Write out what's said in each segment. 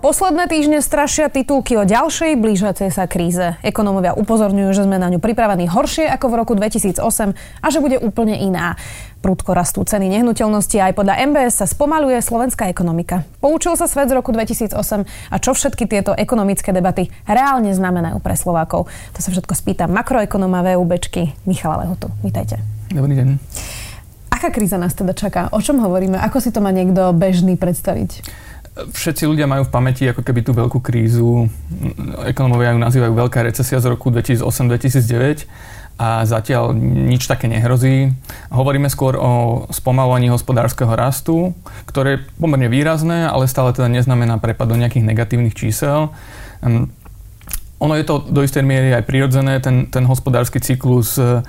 Posledné týždne strašia titulky o ďalšej blížiacej sa kríze. Ekonomovia upozorňujú, že sme na ňu pripravení horšie ako v roku 2008 a že bude úplne iná. Prudko rastú ceny nehnuteľnosti a aj podľa MBS sa spomaluje slovenská ekonomika. Poučil sa svet z roku 2008 a čo všetky tieto ekonomické debaty reálne znamenajú pre Slovákov. To sa všetko spýta makroekonóma VUBčky Michala Lehotu. Vítajte. Dobrý deň. Aká kríza nás teda čaká? O čom hovoríme? Ako si to má niekto bežný predstaviť? Všetci ľudia majú v pamäti ako keby tú veľkú krízu. Ekonomovia ju nazývajú veľká recesia z roku 2008-2009 a zatiaľ nič také nehrozí. Hovoríme skôr o spomalovaní hospodárskeho rastu, ktoré je pomerne výrazné, ale stále teda neznamená prepad do nejakých negatívnych čísel. Ono je to do istej miery aj prirodzené, ten, ten hospodársky cyklus e,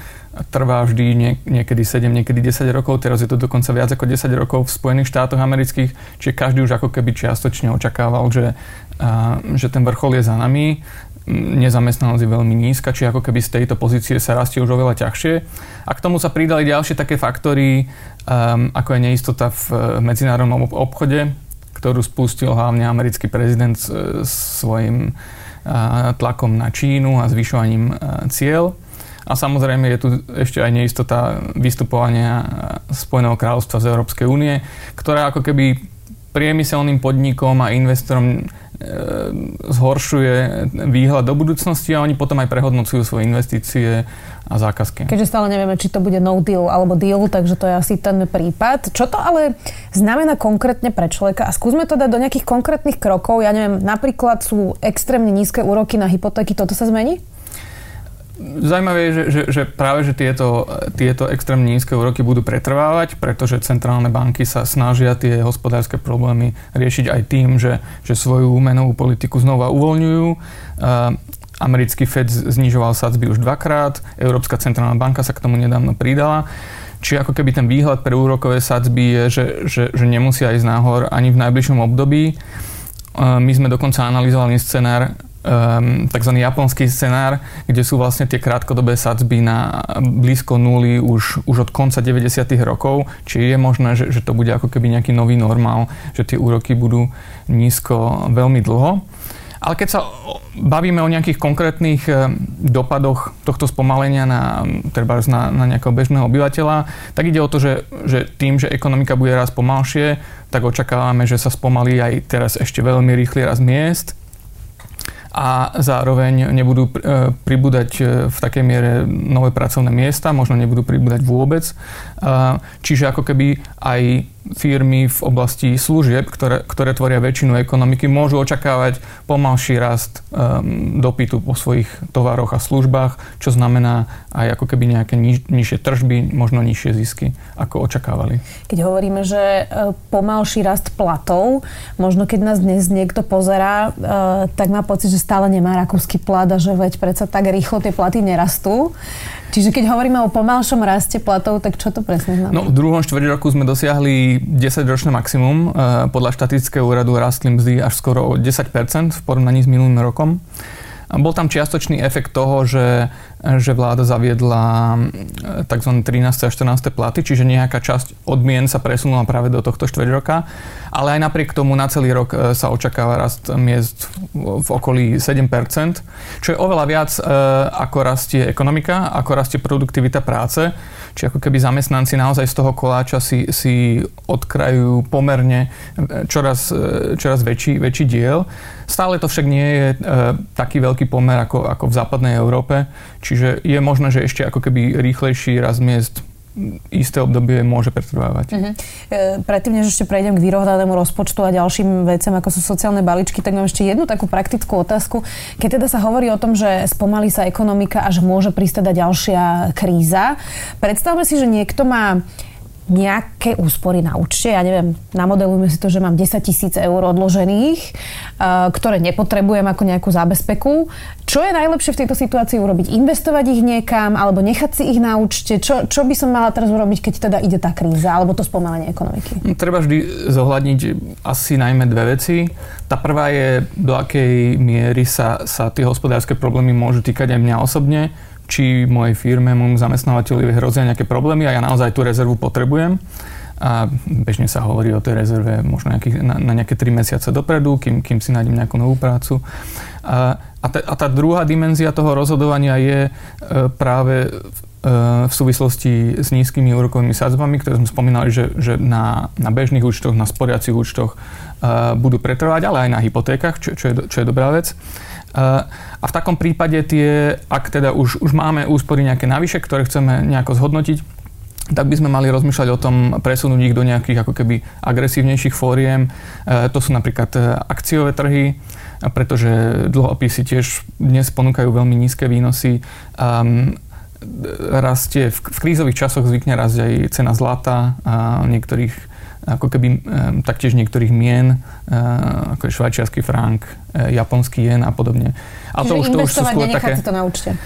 trvá vždy nie, niekedy 7, niekedy 10 rokov, teraz je to dokonca viac ako 10 rokov v Spojených štátoch amerických, čiže každý už ako keby čiastočne očakával, že, a, že ten vrchol je za nami, nezamestnanosť je veľmi nízka, či ako keby z tejto pozície sa rastie už oveľa ťažšie. A k tomu sa pridali ďalšie také faktory, um, ako je neistota v medzinárodnom obchode, ktorú spustil hlavne americký prezident s svojim tlakom na Čínu a zvyšovaním cieľ. A samozrejme je tu ešte aj neistota vystupovania Spojeného kráľovstva z Európskej únie, ktorá ako keby priemyselným podnikom a investorom zhoršuje výhľad do budúcnosti a oni potom aj prehodnocujú svoje investície a zákazky. Keďže stále nevieme, či to bude no deal alebo deal, takže to je asi ten prípad. Čo to ale znamená konkrétne pre človeka? A skúsme to dať do nejakých konkrétnych krokov. Ja neviem, napríklad sú extrémne nízke úroky na hypotéky, toto sa zmení? Zajímavé je, že, že, že práve že tieto, tieto extrémne nízke úroky budú pretrvávať, pretože centrálne banky sa snažia tie hospodárske problémy riešiť aj tým, že, že svoju menovú politiku znova uvoľňujú. Americký Fed znižoval sadzby už dvakrát, Európska centrálna banka sa k tomu nedávno pridala. Čiže ako keby ten výhľad pre úrokové sadzby je, že, že, že nemusia ísť náhor ani v najbližšom období. My sme dokonca analyzovali scenár um, tzv. japonský scenár, kde sú vlastne tie krátkodobé sadzby na blízko nuly už, už od konca 90. rokov, či je možné, že, že to bude ako keby nejaký nový normál, že tie úroky budú nízko veľmi dlho. Ale keď sa bavíme o nejakých konkrétnych dopadoch tohto spomalenia na, treba na, na nejakého bežného obyvateľa, tak ide o to, že, že tým, že ekonomika bude raz pomalšie, tak očakávame, že sa spomalí aj teraz ešte veľmi rýchly raz miest a zároveň nebudú e, pribúdať e, v takej miere nové pracovné miesta, možno nebudú pribúdať vôbec. Čiže ako keby aj firmy v oblasti služieb, ktoré, ktoré tvoria väčšinu ekonomiky, môžu očakávať pomalší rast um, dopytu po svojich tovaroch a službách, čo znamená aj ako keby nejaké niž, nižšie tržby, možno nižšie zisky, ako očakávali. Keď hovoríme, že e, pomalší rast platov, možno keď nás dnes niekto pozerá, e, tak má pocit, že stále nemá rakúsky plat a že veď predsa tak rýchlo tie platy nerastú. Čiže keď hovoríme o pomalšom raste platov, tak čo to presne znamená? No, v druhom štvrť roku sme dosiahli 10-ročné maximum. E, podľa štatického úradu rastli mzdy až skoro o 10% v porovnaní s minulým rokom. Bol tam čiastočný efekt toho, že, že vláda zaviedla tzv. 13. a 14. platy, čiže nejaká časť odmien sa presunula práve do tohto štvrť roka. Ale aj napriek tomu na celý rok e, sa očakáva rast miest v okolí 7%, čo je oveľa viac e, ako rastie ekonomika, ako rastie produktivita práce. Čiže ako keby zamestnanci naozaj z toho koláča si, si odkrajú pomerne e, čoraz, čoraz väčší, väčší diel. Stále to však nie je taký veľký pomer ako, ako v západnej Európe, čiže je možné, že ešte ako keby rýchlejší raz miest isté obdobie môže pretrvávať. Uh-huh. E, predtým, než ešte prejdem k vyrovnanému rozpočtu a ďalším veciam, ako sú sociálne balíčky, tak mám ešte jednu takú praktickú otázku. Keď teda sa hovorí o tom, že spomalí sa ekonomika a že môže prísť teda ďalšia kríza, predstavme si, že niekto má nejaké úspory na účte. Ja neviem, namodelujme si to, že mám 10 tisíc eur odložených, uh, ktoré nepotrebujem ako nejakú zábezpeku. Čo je najlepšie v tejto situácii urobiť? Investovať ich niekam alebo nechať si ich na účte? Čo, čo by som mala teraz urobiť, keď teda ide tá kríza alebo to spomalenie ekonomiky? No, treba vždy zohľadniť asi najmä dve veci. Tá prvá je, do akej miery sa, sa tie hospodárske problémy môžu týkať aj mňa osobne či mojej firme, môjmu zamestnávateľovi hrozia nejaké problémy a ja naozaj tú rezervu potrebujem. A bežne sa hovorí o tej rezerve možno nejaký, na, na nejaké 3 mesiace dopredu, kým, kým si nájdem nejakú novú prácu. A, a, ta, a tá druhá dimenzia toho rozhodovania je e, práve e, v súvislosti s nízkymi úrokovými sadzbami, ktoré sme spomínali, že, že na, na bežných účtoch, na sporiacich účtoch uh, budú pretrvať, ale aj na hypotékach, čo, čo, je, čo je dobrá vec. A v takom prípade tie, ak teda už, už máme úspory nejaké navyše, ktoré chceme nejako zhodnotiť, tak by sme mali rozmýšľať o tom presunúť ich do nejakých ako keby agresívnejších fóriem. E, to sú napríklad e, akciové trhy, pretože dlhopisy tiež dnes ponúkajú veľmi nízke výnosy. Um, rastie, v, v krízových časoch zvykne rásť aj cena zlata a niektorých ako keby um, taktiež niektorých mien, uh, ako je švajčiarsky frank, uh, japonský jen a podobne. A to už, to už sú skôr také... to na účte.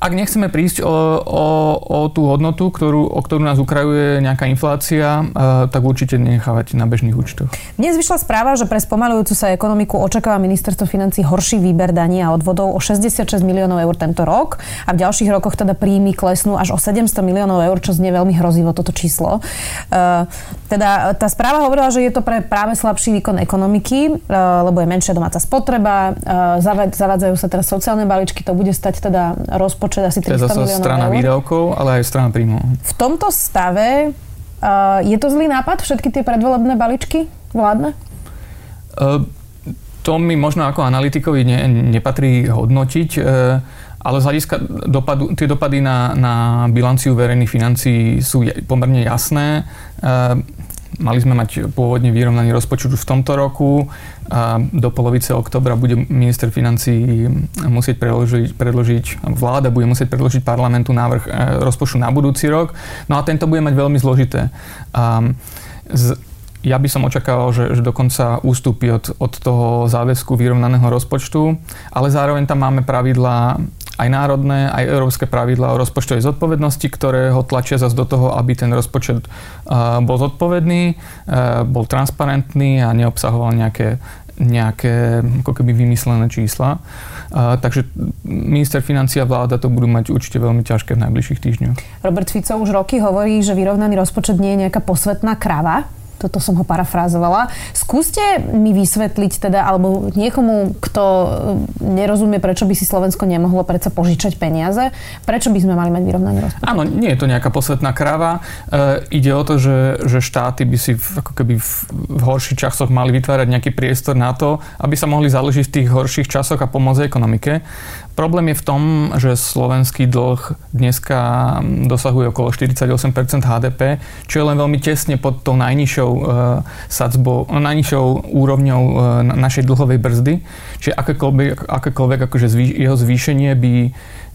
Ak nechceme prísť o, o, o tú hodnotu, ktorú, o ktorú nás ukrajuje nejaká inflácia, uh, tak určite nechávať na bežných účtoch. Dnes vyšla správa, že pre spomalujúcu sa ekonomiku očakáva ministerstvo financí horší výber daní a odvodov o 66 miliónov eur tento rok a v ďalších rokoch teda príjmy klesnú až o 700 miliónov eur, čo znie veľmi hrozivo toto číslo. Uh, teda tá správa hovorila, že je to pre práve slabší výkon ekonomiky, lebo je menšia domáca spotreba, zavádzajú sa teraz sociálne balíčky, to bude stať teda rozpočet rozpočet asi 300 to je zase strana eur. výdavkov, ale aj strana príjmov. V tomto stave uh, je to zlý nápad, všetky tie predvolebné balíčky vládne? Uh, to mi možno ako analytikovi ne, nepatrí hodnotiť, uh, ale z hľadiska dopadu, tie dopady na, na bilanciu verejných financí sú pomerne jasné. Uh, Mali sme mať pôvodne vyrovnaný rozpočet už v tomto roku a do polovice oktobra bude minister financí musieť predložiť, predložiť, vláda bude musieť predložiť parlamentu návrh e, rozpočtu na budúci rok. No a tento bude mať veľmi zložité. A z, ja by som očakával, že, že dokonca ústupí od, od toho záväzku vyrovnaného rozpočtu, ale zároveň tam máme pravidlá aj národné, aj európske pravidlá o rozpočtovej zodpovednosti, ktoré ho tlačia zase do toho, aby ten rozpočet bol zodpovedný, bol transparentný a neobsahoval nejaké nejaké ako keby vymyslené čísla. Takže minister financia a vláda to budú mať určite veľmi ťažké v najbližších týždňoch. Robert Fico už roky hovorí, že vyrovnaný rozpočet nie je nejaká posvetná krava toto som ho parafrázovala. Skúste mi vysvetliť teda, alebo niekomu, kto e, nerozumie, prečo by si Slovensko nemohlo predsa požičať peniaze, prečo by sme mali mať vyrovnaný rozpočet? Áno, nie je to nejaká posvetná kráva. E, ide o to, že, že štáty by si v, ako keby v, v horších časoch mali vytvárať nejaký priestor na to, aby sa mohli založiť v tých horších časoch a pomôcť ekonomike. Problém je v tom, že slovenský dlh dneska dosahuje okolo 48% HDP, čo je len veľmi tesne pod tou najnižšou uh, sadzbou, najnižšou úrovňou uh, našej dlhovej brzdy. Čiže akékoľvek, akékoľvek akože zvý, jeho zvýšenie by,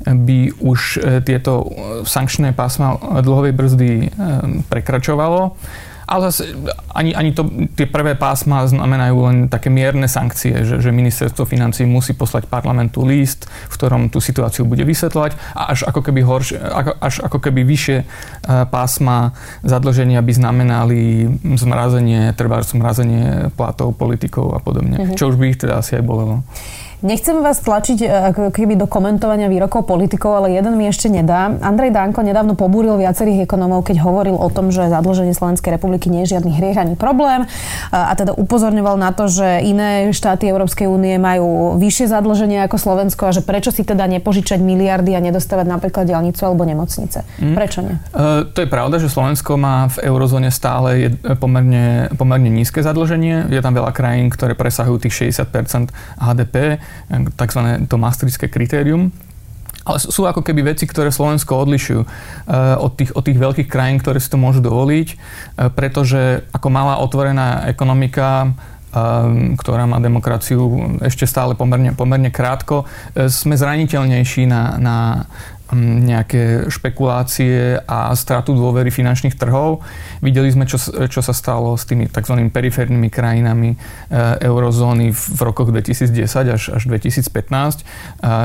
by už uh, tieto sankčné pásma dlhovej brzdy prekračovalo. Ale zase ani, ani to, tie prvé pásma znamenajú len také mierne sankcie, že, že ministerstvo financí musí poslať parlamentu list, v ktorom tú situáciu bude vysvetľovať a až ako keby, horš, až ako keby vyššie e, pásma zadlženia by znamenali zmrazenie, treba zmrazenie platov politikov a podobne. Mm-hmm. Čo už by ich teda asi aj bolelo. Nechcem vás tlačiť e, keby do komentovania výrokov politikov, ale jeden mi ešte nedá. Andrej Danko nedávno pobúril viacerých ekonomov, keď hovoril o tom, že zadlženie Slovenskej republiky nie je žiadny hriech ani problém a teda upozorňoval na to, že iné štáty Európskej únie majú vyššie zadlženie ako Slovensko a že prečo si teda nepožičať miliardy a nedostávať napríklad diálnicu alebo nemocnice. Mm. Prečo nie? Uh, to je pravda, že Slovensko má v eurozóne stále je pomerne, pomerne nízke zadlženie. Je tam veľa krajín, ktoré presahujú tých 60% HDP tzv. to maastrichtské kritérium. Ale sú ako keby veci, ktoré Slovensko odlišujú uh, od, tých, od tých veľkých krajín, ktoré si to môžu dovoliť, uh, pretože ako malá otvorená ekonomika Ehm, ktorá má demokraciu ešte stále pomerne, pomerne krátko, e, sme zraniteľnejší na, na nejaké špekulácie a stratu dôvery finančných trhov. Videli sme, čo, čo sa stalo s tými tzv. periférnymi krajinami e, eurozóny v rokoch 2010 až, až 2015,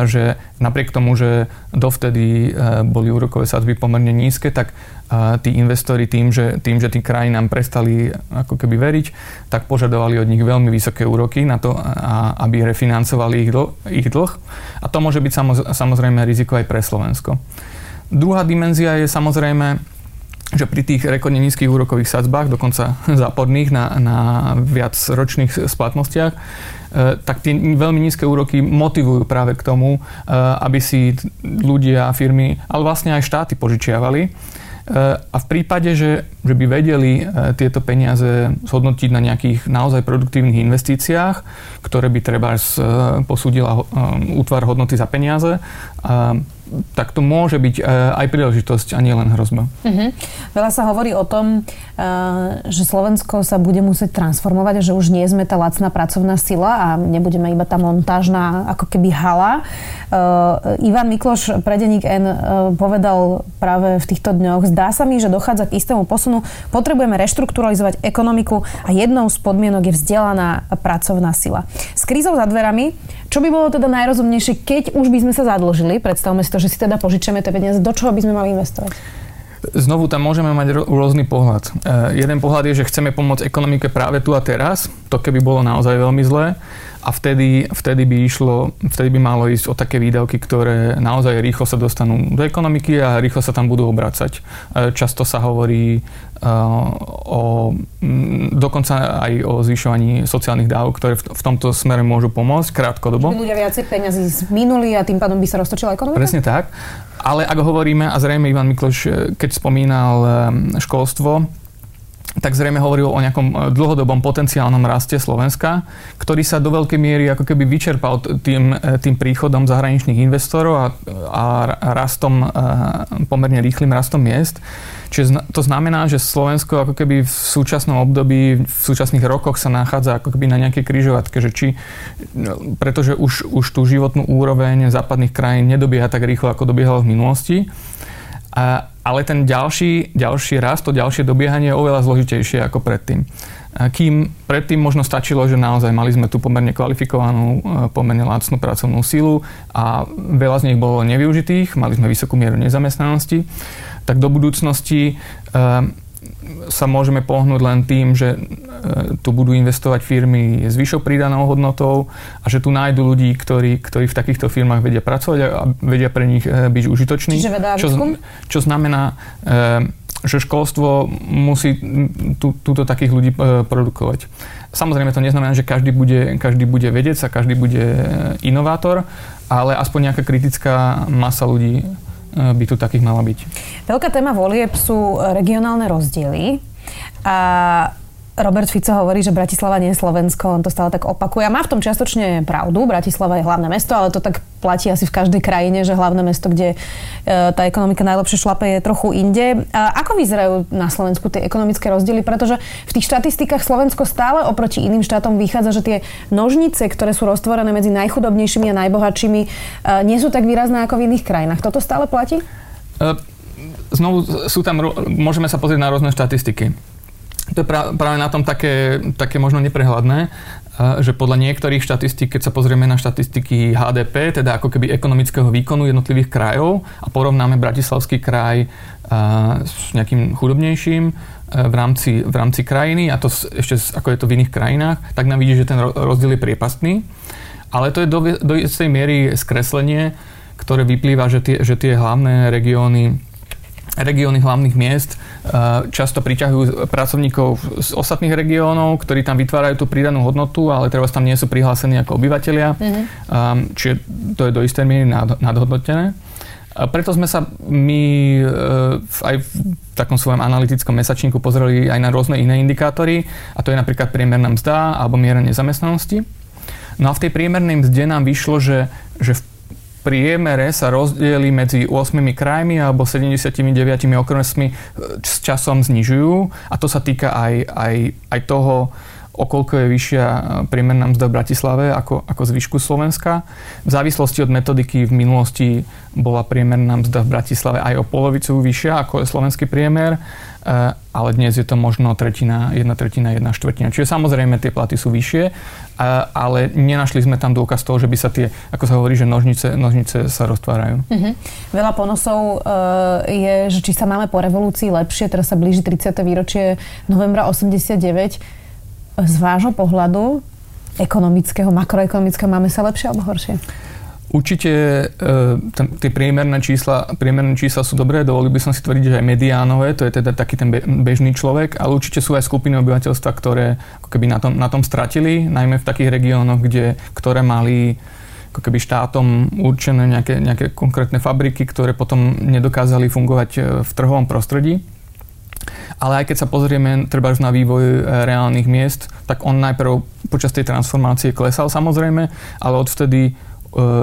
že napriek tomu, že dovtedy e, boli úrokové sadzby pomerne nízke, tak tí investori tým že, tým, že tí krajinám prestali ako keby veriť, tak požadovali od nich veľmi vysoké úroky na to, aby refinancovali ich, dl- ich dlh. A to môže byť samozrejme riziko aj pre Slovensko. Druhá dimenzia je samozrejme že pri tých rekordne nízkych úrokových sadzbách, dokonca záporných na, na viac ročných splatnostiach, e, tak tie veľmi nízke úroky motivujú práve k tomu, e, aby si ľudia a firmy, ale vlastne aj štáty požičiavali a v prípade, že, že by vedeli e, tieto peniaze zhodnotiť na nejakých naozaj produktívnych investíciách, ktoré by treba e, posúdila útvar hodnoty za peniaze, tak to môže byť aj príležitosť a nie len hrozba. Uh-huh. Veľa sa hovorí o tom, že Slovensko sa bude musieť transformovať že už nie sme tá lacná pracovná sila a nebudeme iba tá montážna ako keby hala. Ivan Mikloš, predeník N, povedal práve v týchto dňoch, zdá sa mi, že dochádza k istému posunu. Potrebujeme reštrukturalizovať ekonomiku a jednou z podmienok je vzdelaná pracovná sila. Krízou za dverami, čo by bolo teda najrozumnejšie, keď už by sme sa zadlžili, predstavme si to, že si teda požičame tie peniaze, do čoho by sme mali investovať? Znovu tam môžeme mať rôzny pohľad. E, jeden pohľad je, že chceme pomôcť ekonomike práve tu a teraz. To keby bolo naozaj veľmi zlé. A vtedy, vtedy, by išlo, vtedy by malo ísť o také výdavky, ktoré naozaj rýchlo sa dostanú do ekonomiky a rýchlo sa tam budú obracať. E, často sa hovorí o, dokonca aj o zvyšovaní sociálnych dávok, ktoré v, v tomto smere môžu pomôcť krátkodobo. By ľudia viacej peniazy minuli a tým pádom by sa roztočila ekonomika? Presne tak. Ale ak hovoríme, a zrejme Ivan Mikloš, e, keď spomínal e, školstvo, tak zrejme hovoril o nejakom e, dlhodobom potenciálnom raste Slovenska, ktorý sa do veľkej miery ako keby vyčerpal tým, e, tým príchodom zahraničných investorov a, a rastom, e, pomerne rýchlým rastom miest. Čiže to znamená, že Slovensko ako keby v súčasnom období, v súčasných rokoch sa nachádza ako keby na nejakej kryžovatke, že či, no, pretože už, už tú životnú úroveň západných krajín nedobieha tak rýchlo, ako dobiehalo v minulosti. A, ale ten ďalší, ďalší rast, to ďalšie dobiehanie je oveľa zložitejšie ako predtým. Kým predtým možno stačilo, že naozaj mali sme tu pomerne kvalifikovanú, e, pomerne lacnú pracovnú silu a veľa z nich bolo nevyužitých, mali sme vysokú mieru nezamestnanosti, tak do budúcnosti e, sa môžeme pohnúť len tým, že e, tu budú investovať firmy s vyššou pridanou hodnotou a že tu nájdu ľudí, ktorí, ktorí v takýchto firmách vedia pracovať a vedia pre nich e, byť užitoční. Čiže veda čo, čo znamená, e, že školstvo musí tú, túto takých ľudí produkovať. Samozrejme to neznamená, že každý bude, každý bude vedec a každý bude inovátor, ale aspoň nejaká kritická masa ľudí by tu takých mala byť. Veľká téma volieb sú regionálne rozdiely. A Robert Fico hovorí, že Bratislava nie je Slovensko, on to stále tak opakuje. A má v tom čiastočne pravdu, Bratislava je hlavné mesto, ale to tak platí asi v každej krajine, že hlavné mesto, kde e, tá ekonomika najlepšie šlape, je trochu inde. A ako vyzerajú na Slovensku tie ekonomické rozdiely? Pretože v tých štatistikách Slovensko stále oproti iným štátom vychádza, že tie nožnice, ktoré sú roztvorené medzi najchudobnejšími a najbohatšími, e, nie sú tak výrazné ako v iných krajinách. Toto stále platí? E, znovu sú tam, môžeme sa pozrieť na rôzne štatistiky to je práve na tom také, také možno neprehľadné, že podľa niektorých štatistík, keď sa pozrieme na štatistiky HDP, teda ako keby ekonomického výkonu jednotlivých krajov a porovnáme Bratislavský kraj s nejakým chudobnejším v rámci, v rámci krajiny a to ešte ako je to v iných krajinách, tak nám vidí, že ten rozdiel je priepastný. Ale to je do, do istej miery skreslenie, ktoré vyplýva, že tie, že tie hlavné regióny regióny hlavných miest e, často priťahujú pracovníkov z ostatných regiónov, ktorí tam vytvárajú tú pridanú hodnotu, ale treba tam nie sú prihlásení ako obyvateľia. Mm-hmm. Čiže to je do istej miery nadhodnotené. A preto sme sa my e, aj v takom svojom analytickom mesačníku pozreli aj na rôzne iné indikátory, a to je napríklad priemerná mzda alebo miera nezamestnanosti. No a v tej priemernej mzde nám vyšlo, že, priemere sa rozdiely medzi 8 krajmi alebo 79 okresmi e, s časom znižujú. A to sa týka aj, aj, aj toho, okolko je vyššia priemerná mzda v Bratislave ako, ako zvyšku Slovenska. V závislosti od metodiky v minulosti bola priemerná mzda v Bratislave aj o polovicu vyššia ako je slovenský priemer, ale dnes je to možno tretina, jedna tretina, jedna štvrtina. Čiže samozrejme tie platy sú vyššie, ale nenašli sme tam dôkaz toho, že by sa tie, ako sa hovorí, že nožnice, nožnice sa roztvárajú. Uh-huh. Veľa ponosov je, že či sa máme po revolúcii lepšie, teraz sa blíži 30. výročie novembra 89 z vášho pohľadu ekonomického, makroekonomického máme sa lepšie alebo horšie? Určite e, tie priemerné čísla, priemerné čísla sú dobré, dovolil by som si tvrdiť, že aj mediánové, to je teda taký ten bežný človek, ale určite sú aj skupiny obyvateľstva, ktoré ako keby na tom, na tom stratili, najmä v takých regiónoch, kde, ktoré mali ako keby štátom určené nejaké, nejaké konkrétne fabriky, ktoré potom nedokázali fungovať e, v trhovom prostredí. Ale aj keď sa pozrieme treba na vývoj e, reálnych miest, tak on najprv počas tej transformácie klesal samozrejme, ale odvtedy e,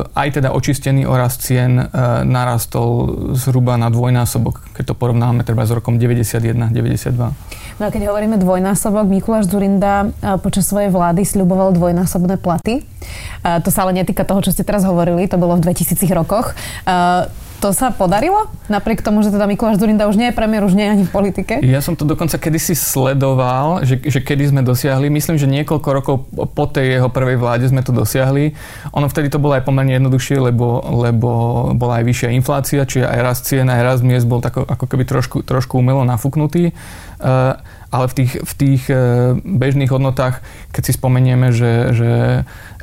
aj teda očistený orast cien e, narastol zhruba na dvojnásobok, keď to porovnáme treba s rokom 91-92. No a keď hovoríme dvojnásobok, Mikuláš Zurinda počas svojej vlády sľuboval dvojnásobné platy. To sa ale netýka toho, čo ste teraz hovorili, to bolo v 2000 rokoch. To sa podarilo? Napriek tomu, že teda Mikuláš Zurinda už nie je premiér, už nie je ani v politike? Ja som to dokonca kedysi sledoval, že, že kedy sme dosiahli. Myslím, že niekoľko rokov po tej jeho prvej vláde sme to dosiahli. Ono vtedy to bolo aj pomerne jednoduchšie, lebo, lebo bola aj vyššia inflácia, čiže aj rast cien, aj rast miest bol tako, ako keby trošku, trošku umelo nafúknutý. Uh, ale v tých, v tých e, bežných hodnotách, keď si spomenieme, že, že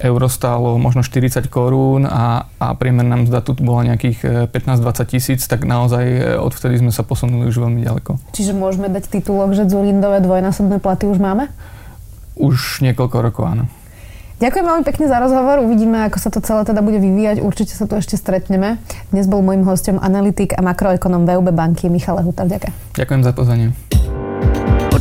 euro stálo možno 40 korún a, a priemerná mzda tu bola nejakých 15-20 e, tisíc, tak naozaj e, odvtedy sme sa posunuli už veľmi ďaleko. Čiže môžeme dať titulok, že Zulindové dvojnásobné platy už máme? Už niekoľko rokov, áno. Ďakujem veľmi pekne za rozhovor. Uvidíme, ako sa to celé teda bude vyvíjať. Určite sa tu ešte stretneme. Dnes bol môjim hostom analytik a makroekonom VUB banky Michal Huta. Ďakujem. Ďakujem za pozvanie.